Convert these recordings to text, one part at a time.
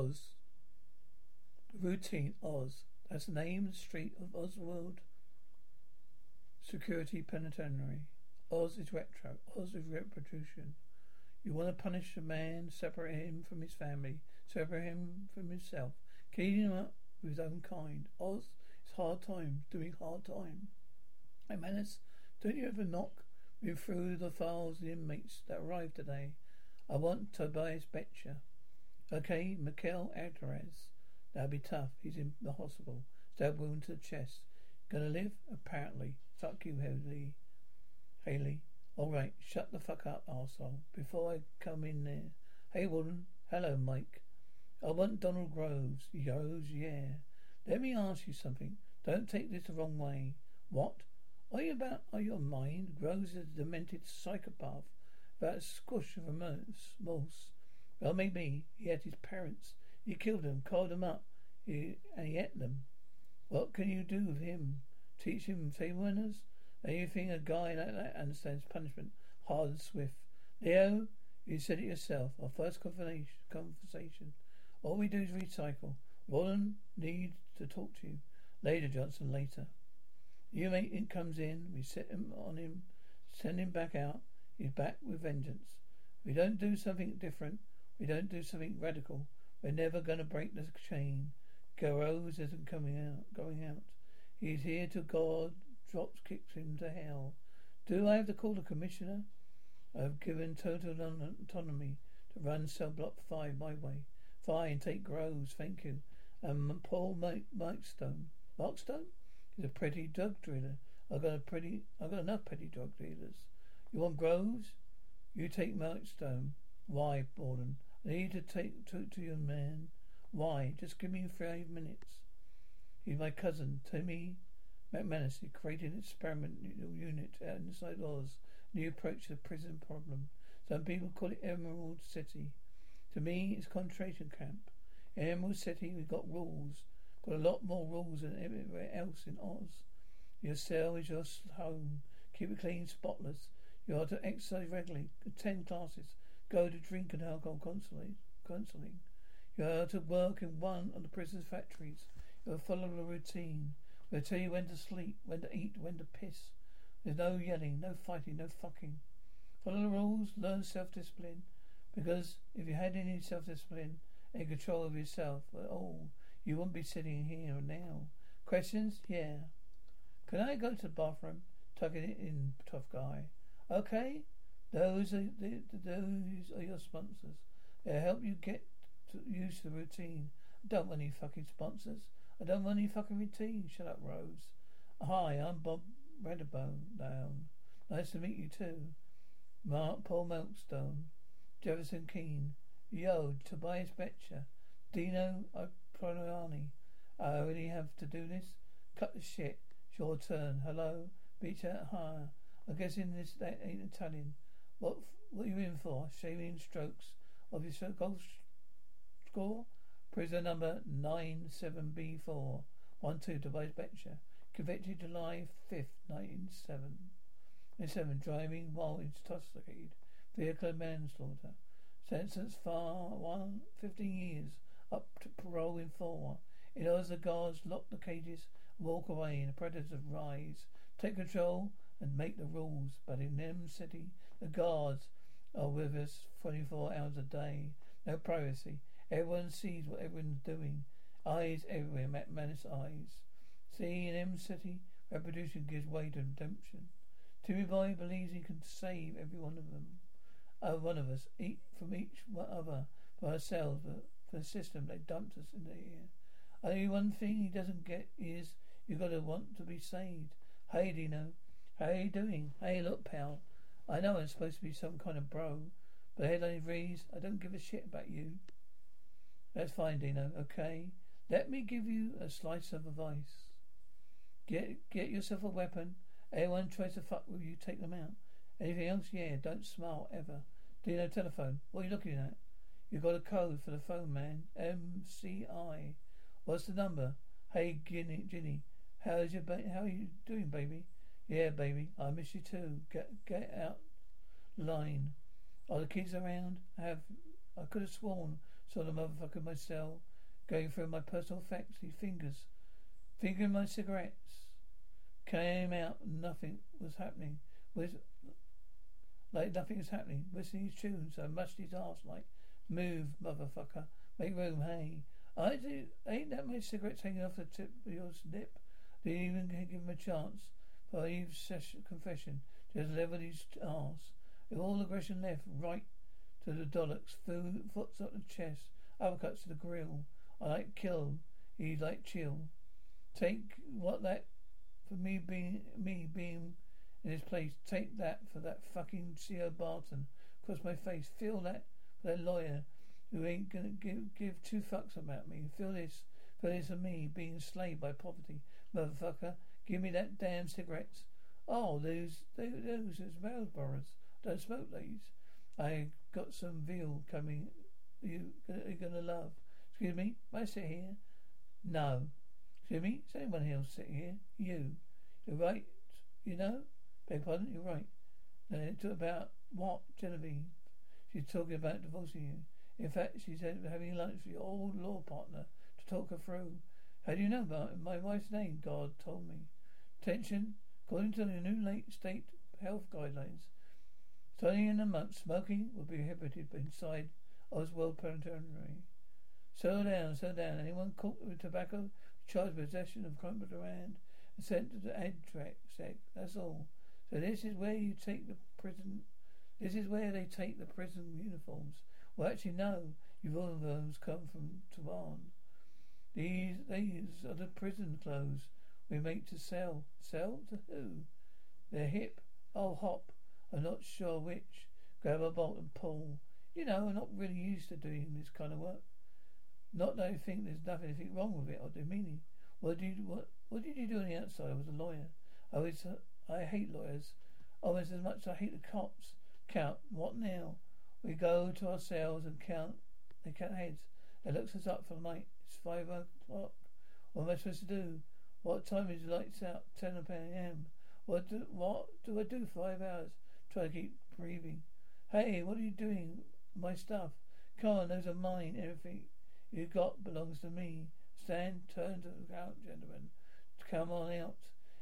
Oz. Routine Oz. That's the name the street of Oswald Security Penitentiary. Oz is retro. Oz is retribution. You want to punish a man, separate him from his family, separate him from himself, clean him up with his own kind. Oz is hard time, doing hard time. Hey, Menace, don't you ever knock me through the files of the inmates that arrived today? I want Tobias Beecher. Okay, Miguel Alvarez. That'll be tough. He's in the hospital. Stab wound to the chest. Gonna live? Apparently. Fuck you, Healy. Healy. Alright, shut the fuck up, arsehole. Before I come in there. Hey, Warden. Hello, Mike. I want Donald Groves. Groves, yeah. Let me ask you something. Don't take this the wrong way. What? Are you about are you mind? Groves is a demented psychopath. About a squash of a mouse. Well, maybe. He had his parents. He killed them, coiled them up, he, and he ate them. What can you do with him? Teach him table manners? And you think a guy like that understands punishment hard and swift? Leo, you said it yourself. Our first conversation. All we do is recycle. Roland needs to talk to you. Later, Johnson, later. You mate comes in, we set him on him, send him back out. He's back with vengeance. We don't do something different. We don't do something radical. We're never gonna break the chain. Garros isn't coming out, going out. He's here till God drops kicks him to hell. Do I have to call the commissioner? I've given total autonomy to run cell block five my way. Fine, take Groves, thank you. And Paul Mike, Mike Stone. He's a pretty drug dealer. I've got a pretty I've got enough petty drug dealers. You want Groves? You take Mike Stone. Why, Borden? I need to take to, to your man. Why? Just give me five minutes. He's my cousin, Timmy McManus. He created an experiment unit inside Oz. New approach to the prison problem. Some people call it Emerald City. To me, it's concentration camp. In Emerald City, we've got rules. Got a lot more rules than everywhere else in Oz. Your cell is your home. Keep it clean, spotless. You are to exercise regularly, attend classes, go to drink and alcohol counseling. You are to work in one of the prison's factories. You will follow the routine. We'll tell you when to sleep, when to eat, when to piss. There's no yelling, no fighting, no fucking. Follow the rules, learn self-discipline. Because if you had any self-discipline and control of yourself at all, oh, you wouldn't be sitting here now. Questions? Yeah. Can I go to the bathroom? Tucking it in, tough guy. Okay. Those are the, those are your sponsors. They'll help you get used to the routine. I don't want any fucking sponsors. I don't want any fucking routine. Shut up, Rose. Hi, I'm Bob Redbone. Down. Nice to meet you too. Mark Paul Milkstone. Jefferson Keene. Yo, Tobias Beecher. Dino Proniani. I already have to do this? Cut the shit. It's your turn. Hello? Beach out higher. I guess in this that ain't Italian. What what are you in for? Shaving strokes of your golf score? Prisoner number 97B4. 1 2 Tobias Beecher. Convicted July 5th, 1997. 97. Driving while intoxicated. Vehicle manslaughter. Sentence far 1 15 years. Up to parole in 4. It other the guards lock the cages and walk away and the predators rise. Take control and make the rules. But in them city, the guards are with us 24 hours a day. No privacy. Everyone sees what everyone's doing. Eyes everywhere, McManus eyes. See, in Em City, reproduction gives way to redemption. Timmy Boy believes he can save every one of them. Uh, one of us, eat from each other, for ourselves, but for the system they dumped us in the ear. Only one thing he doesn't get is you gotta want to be saved. Hey, Dino. How you doing? Hey, look, pal. I know I'm supposed to be some kind of bro, but headline reads, I don't give a shit about you. That's fine, Dino. Okay. Let me give you a slice of advice. Get get yourself a weapon. Anyone tries to fuck with you, take them out. Anything else? Yeah, don't smile ever. Dino telephone. What are you looking at? You got a code for the phone, man. MCI. What's the number? Hey, Ginny, Ginny. How's your ba- how are you doing, baby? Yeah, baby. I miss you too. Get get out line. Are the kids around? I have I could have sworn Saw the motherfucker myself going through my personal effects, fingers, fingering my cigarettes. Came out, nothing was happening. Was like nothing was happening. Whistling his tunes, I mushed his ass like, move, motherfucker, make room, hey. I do, ain't that many cigarettes hanging off the tip of your lip? Didn't even give him a chance. For a confession, just level his ass. With all aggression left, right to the dollars, foot up the chest, uppercuts to the grill. I like kill, he like chill. Take what that for me being me being in his place. Take that for that fucking C.O. Barton. Across my face. Feel that for that lawyer who ain't gonna give give two fucks about me. Feel this. Feel this for me being enslaved by poverty. Motherfucker, give me that damn cigarettes. Oh, those those those Marlboros. Don't smoke these. I got some veal coming. You you're gonna love. Excuse me, may I sit here? No. Excuse me, is anyone else sitting here? You. You're right. You know? Beg pardon, you're right. Then it about what, Genevieve? She's talking about divorcing you. In fact, she said having lunch with your old law partner to talk her through. How do you know about my wife's name? God told me. Attention, according to the new late state health guidelines, starting in a month, smoking will be prohibited inside Oswald Penitentiary. Settle down, settle down. Anyone caught with tobacco, charged possession of contraband, and sent to the Adtrac sec. That's all. So this is where you take the prison. This is where they take the prison uniforms. Well, actually, no. You've all of those come from Taiwan. These, these are the prison clothes we make to sell. Sell to who? They're hip. Oh, hop. I'm not sure which. Grab a bolt and pull. You know, I'm not really used to doing this kind of work. Not that I think there's nothing wrong with it or demeaning. What did you what What did you do on the outside? I was a lawyer. I was. Uh, I hate lawyers almost as much as I hate the cops. Count. What now? We go to our cells and count. They count heads. They looks us up for the night. It's five o'clock. What am I supposed to do? What time is lights out? Ten a.m. What do what do I do? Five hours. Try to keep breathing. Hey, what are you doing? My stuff. Come on, those are mine. Everything you got belongs to me. Stand, turn to the count, gentlemen. Come on out.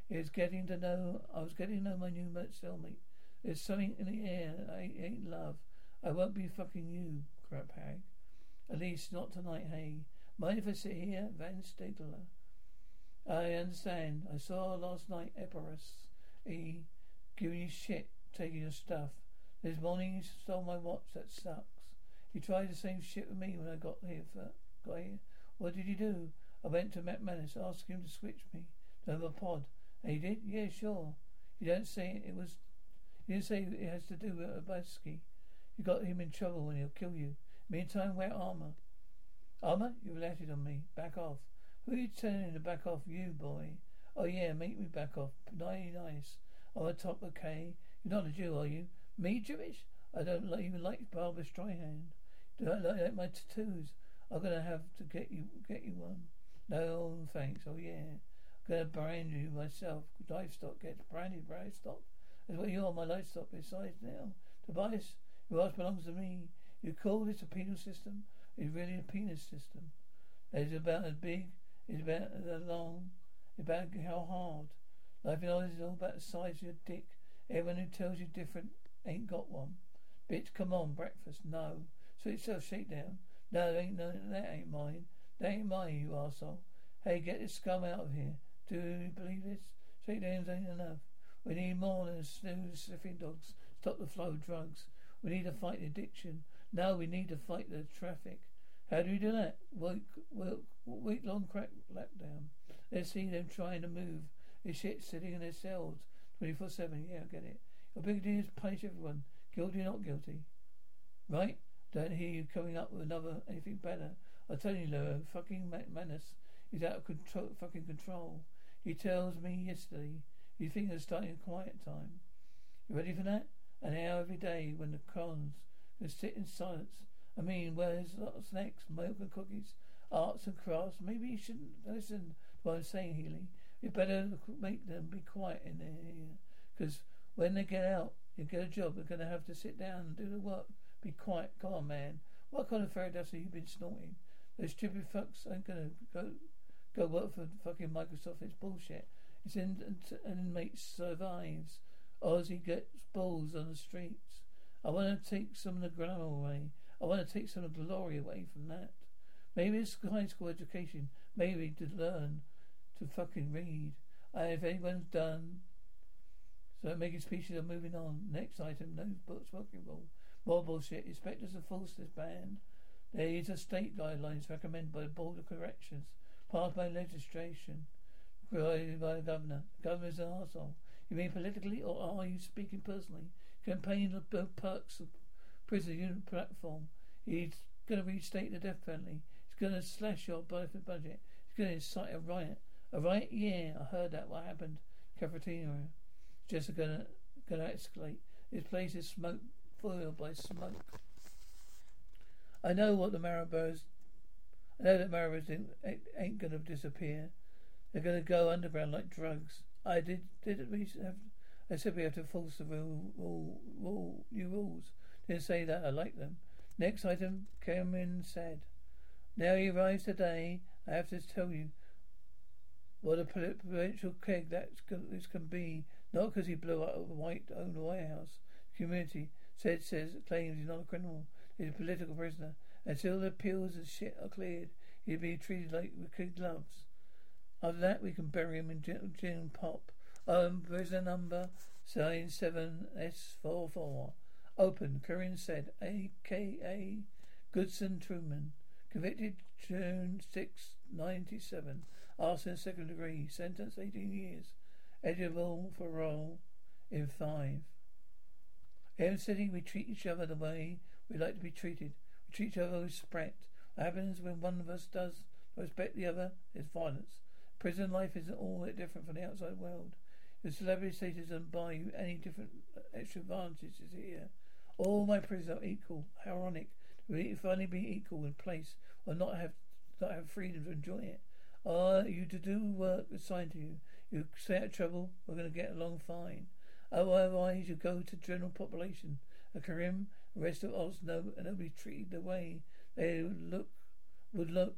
It's getting to know. I was getting to know my new cellmate. There's something in the air. I ain't love. I won't be fucking you, crap hag. At least not tonight, hey. Mind if I sit here, Van Stigler? I understand. I saw last night Eporus. He giving you shit, taking your stuff. This morning he stole my watch. That sucks. He tried the same shit with me when I got here. For, got here. What did you do? I went to Matt asked him to switch me to another pod. And he did? Yeah, sure. You don't say it was. You didn't say it has to do with Adebisi. You got him in trouble and he'll kill you. Meantime, wear armor. Armor? You related on me. Back off. Who are you telling to back off? You, boy. Oh, yeah, make me back off. Nice, nice. On the top, okay? You're not a Jew, are you? Me, Jewish? I don't like, even like Barbra Streisand. Do I like my tattoos? I'm gonna have to get you get you one. No, thanks. Oh yeah, I'm gonna brand you myself. Livestock gets branded livestock. That's what you are. My livestock. Besides now, Tobias, your ass belongs to me. You call this a penal system? It's really a penis system. It's about as big. It's about as long. It's about how hard. Life in Oz is all about the size of your dick. Everyone who tells you different ain't got one. Bitch, come on, breakfast. No. Sweet yourself, shakedown. No, that ain't no, that ain't mine. That ain't mine, you arsehole. Hey, get this scum out of here. Do you believe this? Shakedowns ain't enough. We need more than snooze sniffing dogs. Stop the flow of drugs. We need to fight addiction. Now we need to fight the traffic. How do you do that? Week, week, week long crack lockdown. Let's see them trying to move. This shit sitting in their cells 24 7. Yeah, I get it. Your big deal is punish everyone. Guilty or not guilty. Right? Don't hear you coming up with another anything better. I tell you, Leo, fucking Manus is out of control, fucking control. He tells me yesterday. You think it's starting a quiet time? You ready for that? An hour every day when the cons can sit in silence. I mean, where's what's next? Milk and cookies, arts and crafts. Maybe you shouldn't listen to what I'm saying, Healy. You better make them be quiet in there, because when they get out, you get a job. They're going to have to sit down and do the work. Be quiet. Come on, man. What kind of fairy dust have you been snorting? Those stupid fucks ain't gonna go go work for fucking Microsoft. It's bullshit. It's in, an inmate survives. Ozzy gets balls on the streets. I want to take some of the glamour away. I want to take some of the glory away from that. Maybe it's high school education. Maybe to learn to fucking read. And if anyone's done, so making speeches are moving on. Next item, no books, fucking rule. More bullshit. Inspectors have forced this ban. There is a state guidelines recommended by the Board of Corrections, passed by legislation, provided by the governor. The governor's an arsehole. You mean politically, or are you speaking personally? Campaigning the perks of prison platform. He's going to restate the death penalty. He's going to slash your budget. He's going to incite a riot. A riot? Yeah, I heard that. What happened? Cafeteria. Just going to going to escalate. This place is smoke foiled by smoke. I know what the Marlboros. I know that Marlboros ain't, ain't going to disappear. They're going to go underground like drugs. I did. Did we have? I said we have to force the rule, rule, rule, new rules. Didn't say that. I like them. Next item, Kareem Said. Now he arrives today. I have to tell you what a provincial keg that this can be. Not because he blew up a White owned White House. Community said says claims he's not a criminal. He's a political prisoner. Until the appeals and shit are cleared, he'll be treated like kid gloves. After that, we can bury him in gin, pop. Um, prisoner number sign seven S four four. Open. Kareem Said, A.K.A. Goodson Truman, convicted June 6, 97. Arson second degree. Sentence 18 years. Eligible for parole in five. In city, we treat each other the way we like to be treated. We treat each other with respect. What happens when one of us does respect the other is violence. Prison life isn't all that different from the outside world. Your celebrity status doesn't buy you any different uh, extra advantages here. All my prisoners are equal. How ironic. We finally be equal in place or not have not have freedom to enjoy it. Are you to do work assigned to you? You stay out of trouble, we're gonna get along fine. Otherwise you go to general population. A Karim, the rest of us know and they'll be treated the way they look would look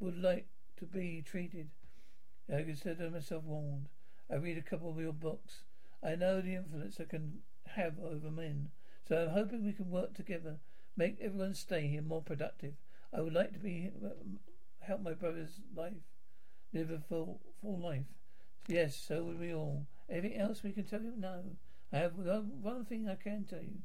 would like to be treated. I consider myself warned. I read a couple of your books. I know the influence I can have over men. So I'm hoping we can work together, make everyone stay here more productive. I would like to be help my brother's life, live a full full life. Yes, so would we all. Anything else we can tell you? No. I have one thing I can tell you.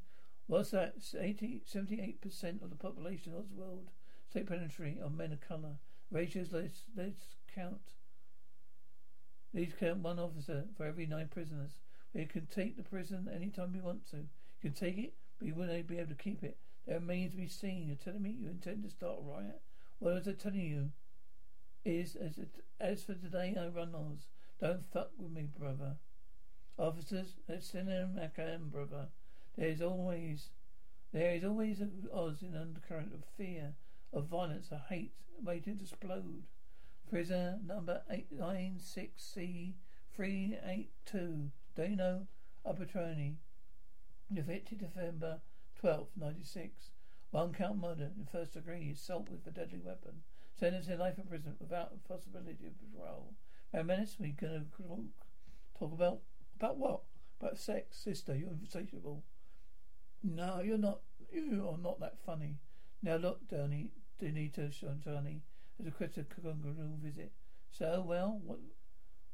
What's that? 80, 78% of the population of the world state penitentiary are men of colour. Ratios, let's, let's count. These count one officer for every nine prisoners. We can take the prison any time we want to. You can take it, but you wouldn't be able to keep it. There remains to be seen. You're telling me you intend to start a riot? What was I telling you? Is as it, as for today, I run Oz. Don't fuck with me, brother. Officers, let's send him back in, brother. There is always, there is always a Oz in undercurrent of fear, of violence, of hate, waiting to explode. Prisoner number eight nine six C three eight two. Dano Apatroni. Convicted December 12th, 96. One count murder in first degree, assault with a deadly weapon. Sentenced to life in prison without a possibility of parole. Now, minutes we gonna talk about about what? About sex, sister. You're insatiable. No, you're not. You are not that funny. Now look, Danny, Danita Shantani, as a critical visit. So well, what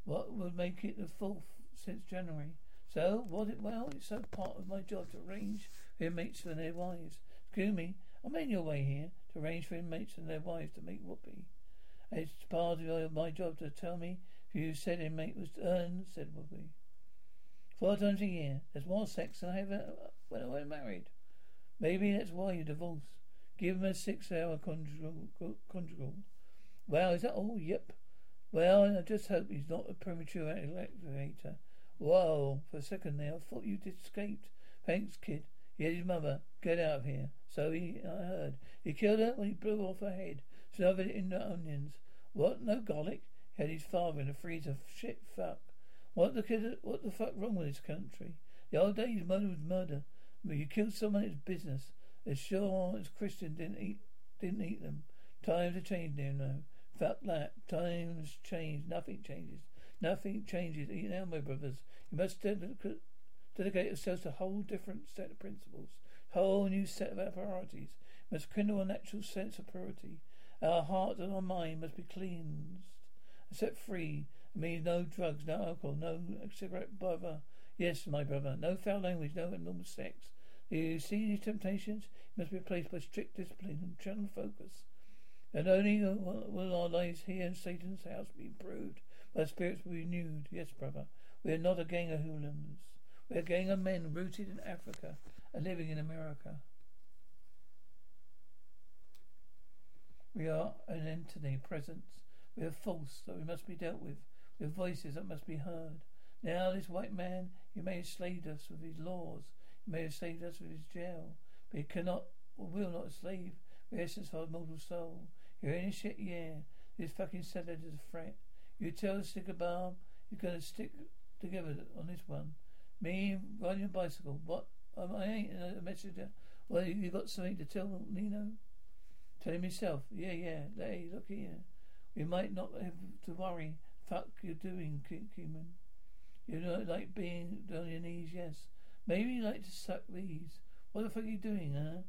what would make it the fourth since January? So, was it well? It's so part of my job to arrange for inmates and their wives. Excuse me, I'm in your way here to arrange for inmates and their wives to make whoopee. It's part of my job to tell me if you said inmate was earned, said whoopee. Four times a year. There's more sex than I ever when I was married. Maybe that's why you divorced. Give him a six-hour conjugal. conjugal. Well, is that all? Yep. Well, I just hope he's not a premature electrocutor. Whoa, for a second there, I thought you'd escaped. Thanks, kid. He had his mother. Get out of here. So he, I heard. He killed her when he blew off her head. Smothered it in the onions. What? No garlic? He had his father in a freezer. Shit, fuck. What the kid, what the fuck wrong with this country? The old days, murder was murder. But you killed someone, it's business. As sure as Christian didn't eat didn't eat them. Times have changed now. Fuck that. Times change. Nothing changes. Nothing changes. You know, my brothers, you must dedicate, yourselves to a whole different set of principles, whole new set of priorities. You must kindle a natural sense of purity. Our heart and our mind must be cleansed and set free. It means no drugs, no alcohol, no cigarette, brother. Yes, my brother, no foul language, no abnormal sex. You see these temptations must be replaced by strict discipline and channel focus. And only will our lives here in Satan's house be improved, our spirits be renewed. Yes, brother, we are not a gang of hooligans. We are a gang of men rooted in Africa and living in America. We are an entity, presence. We are false that we must be dealt with. We have voices that must be heard. Now, this white man, he may have slaved us with his laws. He may have slaved us with his jail. But he cannot or will not slave the essence of our mortal soul. You're in shit, yeah. This fucking settler is a threat. You tell bomb you're gonna stick together on this one. Me riding a bicycle. What? Um, I ain't a messenger. Well, you got something to tell Nino? Tell him yourself. Yeah, yeah. Hey, look here. We might not have to worry. Fuck you're doing, Keeman. You know, like being on your knees, yes. Maybe you like to suck these. What the fuck are you doing, huh?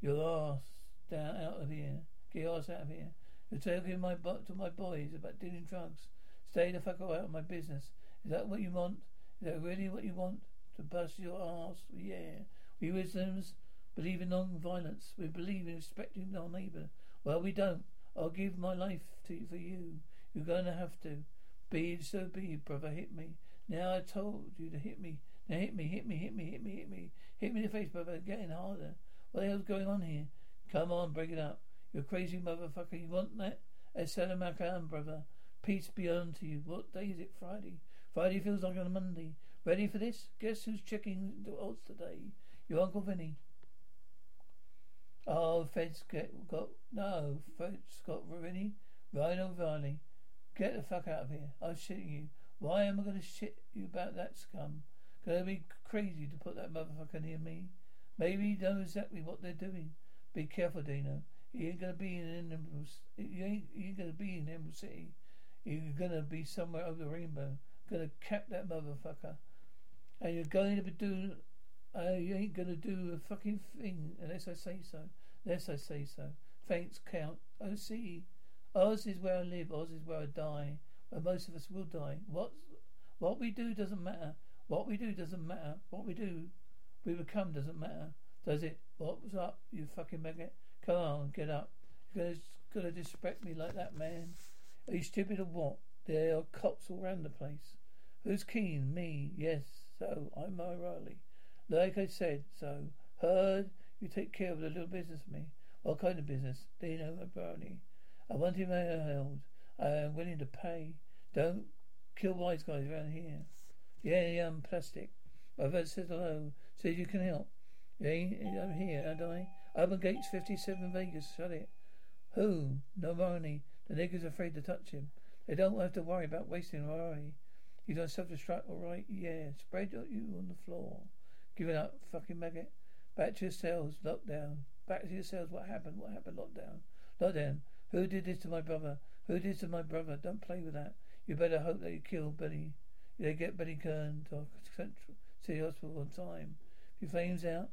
Your ass down out of here. Get your ass out of here. Talking my butt to my boys about dealing drugs. Stay the fuck out of my business. Is that what you want? Is that really what you want? To bust your ass? Yeah. We Muslims believe in non-violence. We believe in respecting our neighbour. Well, we don't. I'll give my life to for you. You're going to have to. Be it so be, brother. Hit me. Now I told you to hit me. Now hit me, hit me, hit me, hit me, hit me. Hit me in the face, brother. Getting harder. What the hell's going on here? Come on, break it up. You crazy motherfucker. You want that? Assalamu alaikum, brother. Peace be unto you. What day is it? Friday. Friday feels like a Monday. Ready for this? Guess who's checking the odds today? Your Uncle Vinny. Oh, Fed's get, got... No, Fed's got Vinny. Ryan O'Reily. Get the fuck out of here. I'm shitting you. Why am I going to shit you about that scum? Gonna be crazy to put that motherfucker near me. Maybe he knows exactly what they're doing. Be careful, Dino. You ain't gonna be in Emerald. You ain't, you gonna be in Emerald City. You're gonna be somewhere over the rainbow. Gonna cap that motherfucker. And you're going to be doing. Uh, you ain't gonna do a fucking thing unless I say so. Unless I say so. Thanks, Count. See. Oz is where I live. Oz is where I die. Where most of us will die. What what we do doesn't matter. What we do doesn't matter. What we do, we become doesn't matter. Does it? What's up, you fucking maggot? Come on, get up. You're gonna, gonna disrespect me like that, man. Are you stupid or what? There are cops all around the place. Who's keen? Me. Yes. So, I'm O'Reilly. Like I said, so. Heard you take care of the little business for me. What kind of business? Dino Brownie. I want him held. I am willing to pay. Don't kill wise guys around here. Yeah, yeah, I'm plastic. I've said hello. Says you can help. Yeah, I'm here, and I. Open gates 57 Vegas. Shut it. Who? No money. The nigger's afraid to touch him. They don't have to worry about wasting money. You don't self-destruct, all right? Yeah. Spread you on the floor. Give it up, fucking maggot. Back to your cells. Lockdown. Back to your cells. What happened? What happened? Lockdown. Lockdown. Who did this to my brother? Who did this to my brother? Don't play with that. You better hope that you kill Benny. They get Benny Kern to Central City Hospital on time. If your flame's out,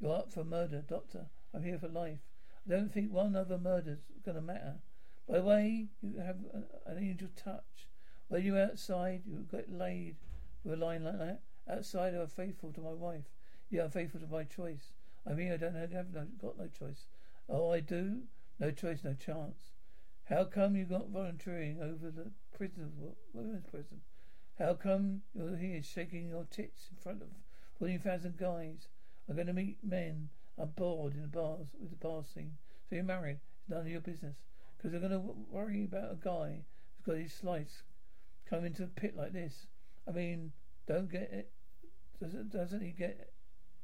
you're up for murder, Doctor. I'm here for life. I don't think one other murder's gonna matter. By the way, you have an, an angel touch. When you're outside, you get laid with a line like that. Outside, I'm faithful to my wife. Yeah, I'm faithful to my choice. I mean, I don't have, have no, got no choice. Oh, I do? No choice, no chance. How come you got volunteering over the prison, women's prison? How come you're here shaking your tits in front of 14,000 guys? I'm going to meet men. I'm bored in the bars with the bar scene. So you're married. It's none of your business. Because they're going to worry about a guy who's got his slice come into a pit like this. I mean, don't get it. Doesn't, doesn't he get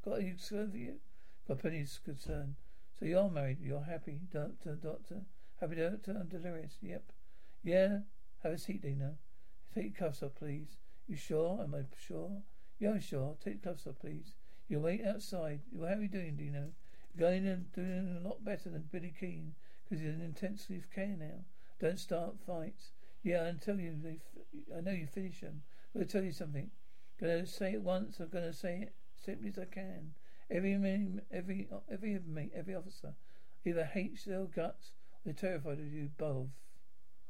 got any concern for you? Got plenty of concern. So you're married. You're happy, doctor, doctor. Happy doctor. I'm delirious. Yep. Yeah. Have a seat, Dino. Take your cuffs off, please. You sure? Am I sure? Yeah, I'm sure. Take your cuffs off, please. You wait outside. How are you doing, Dino? You're going and doing a lot better than Billy Keane because he's in intensive care now. Don't start fights. Yeah, I tell you, they f- I know you finish them. Going to tell you something. To say it once. I'm going to say it simply as I can. Every man, every every of me, every officer, either hates their guts or they're terrified of you both.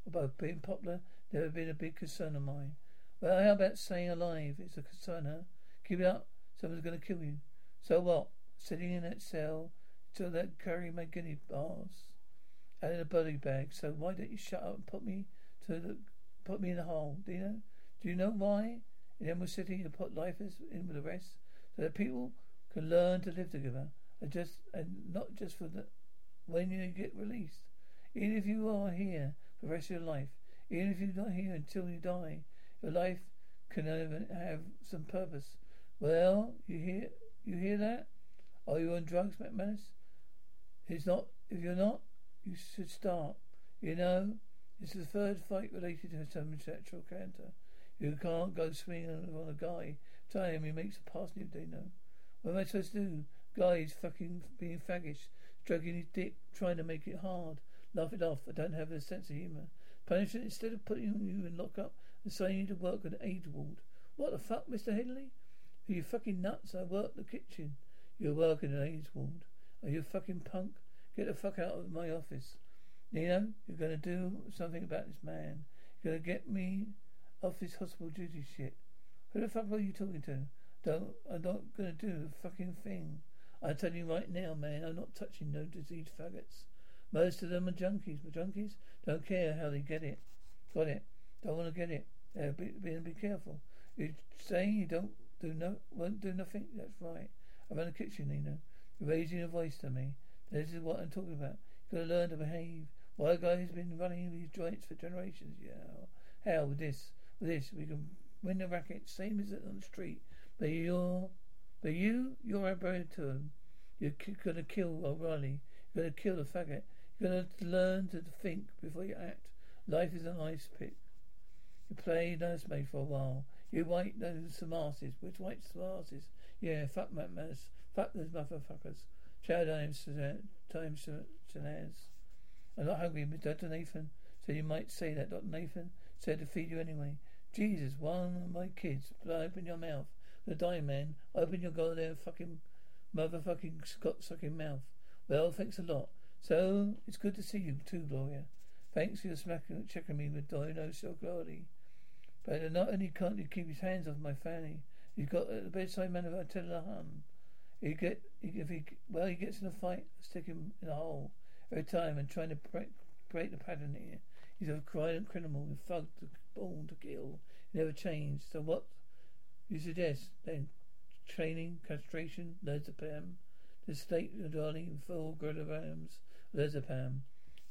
Both. Being popular never been a big concern of mine. Well, how about staying alive? It's a concern, huh? Keep it up. Someone's going to kill you. So what? Sitting in that cell till that curry my guinea bars and in a body bag. So why don't you shut up and put me to the put me in the hole? Do you know? Do you know why? In Emerald City, you put lifers in with the rest so that people can learn to live together, and just and not just for the when you get released. Even if you are here for the rest of your life, even if you're not here until you die, your life can have some purpose. Well, you hear you hear that? Are you on drugs, McManus? It's not. If you're not, you should start. You know, it's the third fight related to some sexual cancer. You can't go swinging on a guy, telling him he makes a pass new day. What am I supposed to do? Guys fucking being faggish, stroking his dick, trying to make it hard. Laugh it off. I don't have a sense of humour. Punishment instead of putting you in lockup and sending you to work at an age ward. What the fuck, Mr. Headley? Are you fucking nuts? I work the kitchen. You're working an AIDS ward. Are you fucking punk? Get the fuck out of my office. Nino, you're gonna do something about this man. You're gonna get me off this hospital duty shit. Who the fuck are you talking to? Don't I'm not gonna do a fucking thing. I tell you right now, man, I'm not touching no diseased faggots. Most of them are junkies, but junkies don't care how they get it. Got it. Don't want to get it. Yeah, be, be, be careful. You're saying you don't do no, won't do nothing? That's right. I'm in the kitchen, Nino. You're raising your voice to me. This is what I'm talking about. You've got to learn to behave. Why guy who's been running these joints for generations. Yeah. Hell, with this, with this, we can win the racket, same as it on the street. But you're, but you, you're a brother to him. You're gonna kill O'Reilly. You're gonna kill the faggot. You're gonna learn to think before you act. Life is an ice pick. You play nursemaid for a while. You white those asses. Which white asses? Yeah, fuck that mess. Fuck those motherfuckers. Chow times, times, Shanaz. I'm not hungry, Dr. Nathan. So you might say that Dr. Nathan said to feed you anyway. Jesus, one of my kids. Open your mouth. The dying man. Open your goddamn fucking motherfucking Scott sucking mouth. Well, thanks a lot. So it's good to see you too, Gloria. Thanks for your smacking, and checking me with Dino so clearly. But not only can't you keep his hands off my fanny, he's got uh, the bedside manner of Attila Hun. He get if he well he gets in a fight, stick him in a hole every time and trying to break, break the pattern here. He's a violent criminal with thug born to kill. He never changed. So what you suggest then? Training, castration, lorazepam. The state darling full kilograms lorazepam.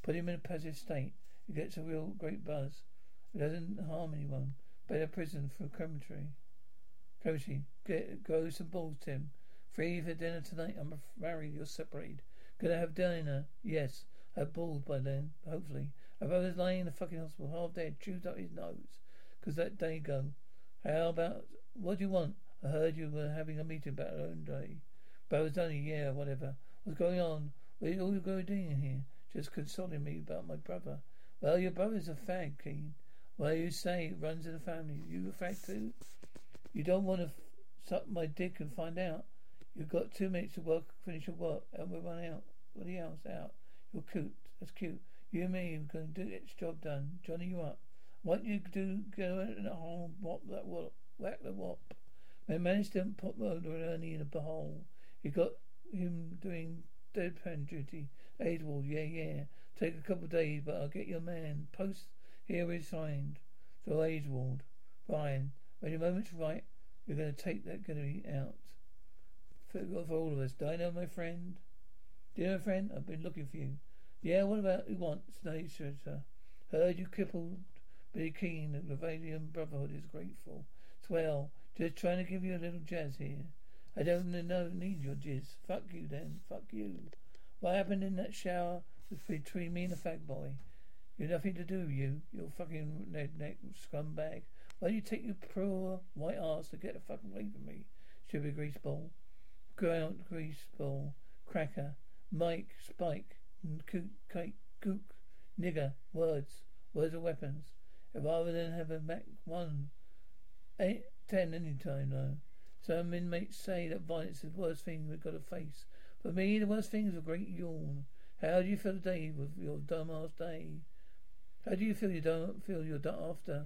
Put him in a passive state. He gets a real great buzz. It doesn't harm anyone. Better prison for crematory. Crematory. Get grow some balls, Tim. Free for dinner tonight. I'm married. You're separated. Gonna have dinner. Yes. I'm bald by then. Hopefully. My brother's lying in the fucking hospital, half dead, chewed up his nose. Cause that day go. How about what do you want? I heard you were having a meeting about our own day. Brother's only yeah, whatever. What's going on? What are you going doing here? Just consoling me about my brother. Well, your brother's a fag, Keane. Well, you say it runs in the family. You a fag too? You don't want to f- suck my dick and find out. You've got two minutes to work, finish your work, and we're running out. What else out? You're cute. That's cute. You and me going to do this job done. Johnny, you up? What you do? Go in a hole, whop that whop, whack the whop. Man managed to put Murder Ernie in a hole. You got him doing deadpan duty. Adwell, yeah, yeah. Take a couple of days, but I'll get your man. Post here is signed. So Adwell, Brian, when your moment's right, you're going to take that going to be out for, for all of us. Know my friend? You my friend? I've been looking for you. Yeah, what about who wants? Nature, Heard you crippled. Billy Keane, the Lavalian Brotherhood is grateful. Swell. Just trying to give you a little jazz here. I don't know, need your jizz. Fuck you then. Fuck you. What happened in that shower between me and the fat boy? You've nothing to do, you. You're fucking redneck scumbag. Why don't you take your poor white ass to get the fuck away from me? Stupid grease ball ground grease ball, cracker. Mike, Spike, Cook, Kate, Gook, Nigger, words. Words are weapons. Rather than have a Mac 1, 8, 10 any time, now. Some inmates say that violence is the worst thing we've got to face. For me, the worst thing is a great yawn. How do you feel today with your dumbass day? How do you feel you don't feel your after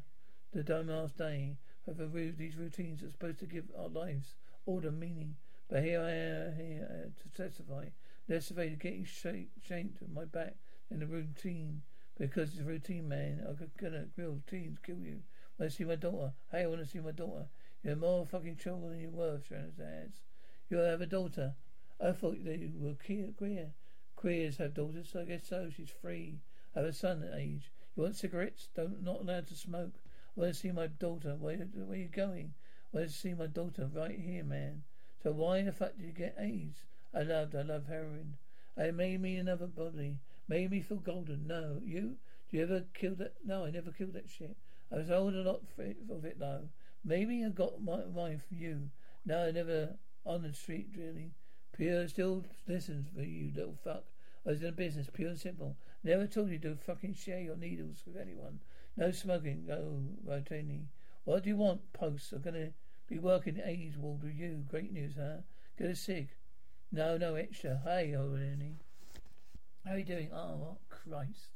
the dumbass day? Of these routines are supposed to give our lives order, meaning. But here I am here uh, to testify. Less of getting shanked on my back in the routine. Because it's a routine, man. I'm gonna grill teens, kill you. To see my daughter? Hey, I want to see my daughter. You're more fucking children than you're worth, Sharon's You have a daughter. I thought they were queer. Queers have daughters, so I guess so. She's free. I have a son at age. You want cigarettes? Don't not allowed to smoke. I want to see my daughter. Where, where are you going? I want to see my daughter right here, man. So why in the fuck did you get AIDS? I loved, I love heroin. It made me another body. Made me feel golden. No, you? Do you ever kill that? No, I never killed that shit. I was old a lot of it though. Maybe I got my mine from you. No, I never on the street drilling. Pure still listens for you, little fuck. I was in business, pure and simple. Never told you to fucking share your needles with anyone. No smoking. Oh, Rotini. What do you want, Posts I'm gonna be working AIDS ward with you. Great news, huh? Get a cig. No, no extra. Hey, Rotini. How are you doing? Oh, Christ.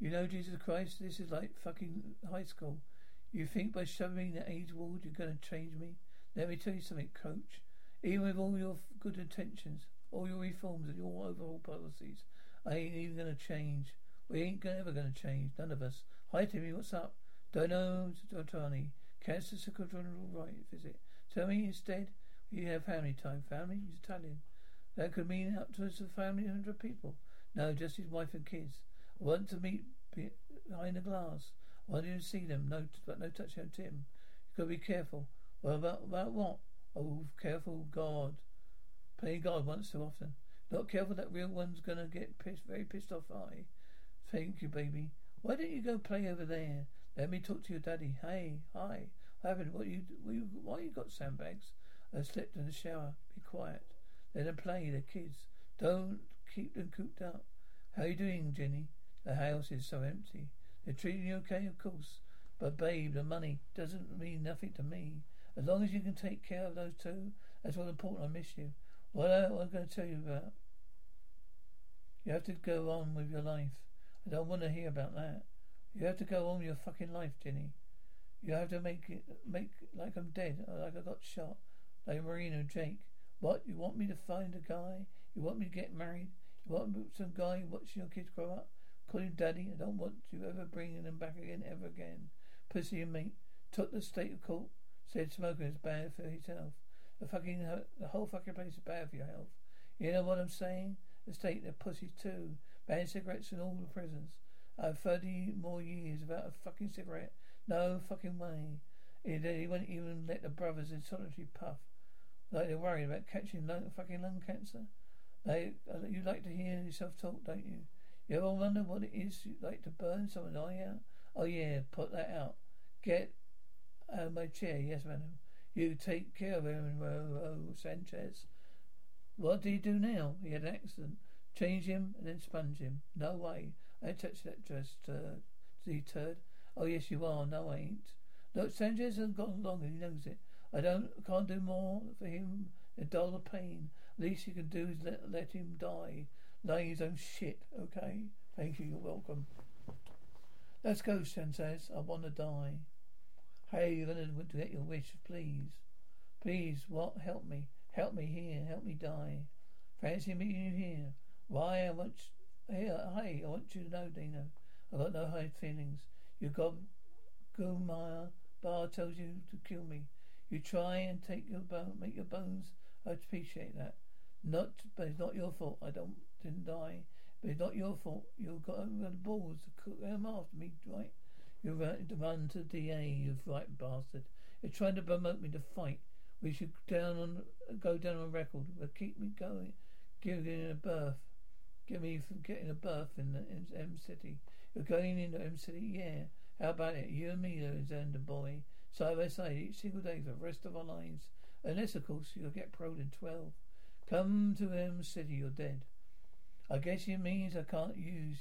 You know, Jesus Christ, this is like fucking high school. You think by shoving the AIDS ward you're going to change me? Let me tell you something, coach. Even with all your good intentions, all your reforms and your overall policies, I ain't even going to change. We ain't ever going to change. None of us. Hi, Timmy. What's up? Don't know, Tony. Cancer Secretarial right visit. Tell me instead you have family time. Family? He's Italian. That could mean up to a family of hundred people. No, just his wife and kids. I want to meet behind the glass. I want you see them. No, but no touching on Tim. You gotta be careful. Well, about about what? Oh, careful, God. Playing God once too often. Not careful, that real one's gonna get pissed, very pissed off. I. Thank you, baby. Why don't you go play over there? Let me talk to your daddy. Hey, hi. What happened? What you, what you why you got sandbags? I slipped in the shower. Be quiet. Let them play. They're kids. Don't keep them cooped up. How you doing, Jenny? The house is so empty. They're treating you okay, of course. But babe, the money doesn't mean nothing to me. As long as you can take care of those two, that's what's important. I miss you. What I'm going to tell you about. You have to go on with your life. I don't want to hear about that. You have to go on with your fucking life, Jenny. You have to make it make like I'm dead, or like I got shot, like Marino Jake. What? You want me to find a guy? You want me to get married? You want some guy watching your kids grow up? Call daddy. I don't want you ever bringing them back again, ever again. Pussy and mate took the state of court. Said smoking is bad for his health. The fucking the whole fucking place is bad for your health. You know what I'm saying? The state they're pussies too. Ban cigarettes in all the prisons. I have thirty more years without a fucking cigarette. No fucking way. He won't even let the brothers in solitary puff. Like they're worried about catching lung, fucking lung cancer. They, uh, you like to hear yourself talk, don't you? You ever wonder what it is like to burn someone's eye out? Oh yeah, put that out. Get out of my chair, yes, madam. You take care of him, oh, Sanchez. What do you do now? He had an accident. Change him and then sponge him. No way. I ain't touch that dress, turd. See, turd. Oh yes, you are. No, I ain't. Look, Sanchez has gone along and he knows it. I don't, can't do more for him dull the pain. Least you can do is let, let him die lying his own shit, okay? Thank you, you're welcome. Let's go, Shen says. I want to die. Hey, you're going to get your wish, please. Please, what? Help me. Help me here. Help me die. Fancy meeting you here. Why, I want you... Here, hey, I want you to know, Dino. I've got no hard feelings. You got... Gumaya Bar tells you to kill me. You try and take your bone, make your bones. I appreciate that. Not, but it's not your fault. I don't didn't die. But it's not your fault. You've got, the balls to cook them after me, right? You're right to run to DA, you right bastard. You're trying to promote me to fight. We should down on go down on record. But keep me going. Give me a berth. Give me from getting a berth in the Em City. You're going into Em City, yeah. How about it? You and me, Alexander boy, side by side each single day for the rest of our lives. Unless, of course, you'll get in twelve. Come to Em City, you're dead. I guess it means I can't use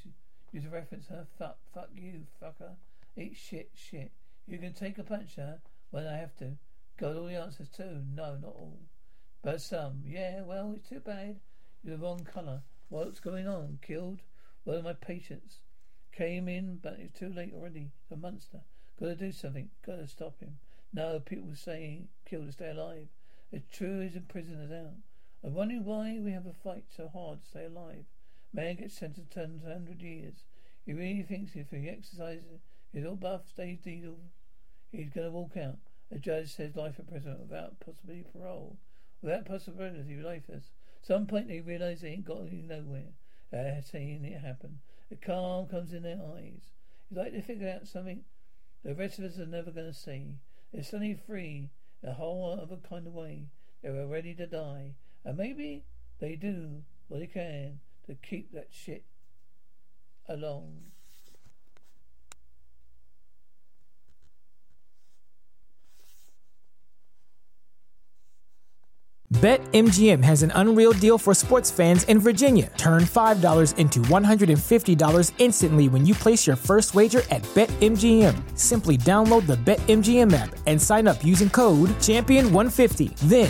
use a reference, huh? Fuck, fuck you, fucker. Eat shit, shit. You can take a punch, huh? When I have to. Got all the answers too. No, not all. But some. Yeah, well, it's too bad. You're the wrong colour. What's going on? Killed? One of my patients. Came in, but it's too late already. The monster. Gotta do something. Gotta stop him. No, people say kill to stay alive. It's true he's in prison as out. I'm wondering why we have a fight so hard to stay alive. Man gets sentenced to hundred years. He really thinks if he exercises his all buff, stays diesel, he's gonna walk out. A judge says life imprisonment without possibility of parole. Without possibility of life is. Some point they realise they ain't got nowhere. Uh, They're seeing it happen. A calm comes in their eyes. It's like they figure out something the rest of us are never going to see. They're suddenly free in a whole other kind of way. They were ready to die. And maybe they do what they can to keep that shit along. BetMGM has an unreal deal for sports fans in Virginia. Turn $5 into $150 instantly when you place your first wager at BetMGM. Simply download the BetMGM app and sign up using code Champion150. Then,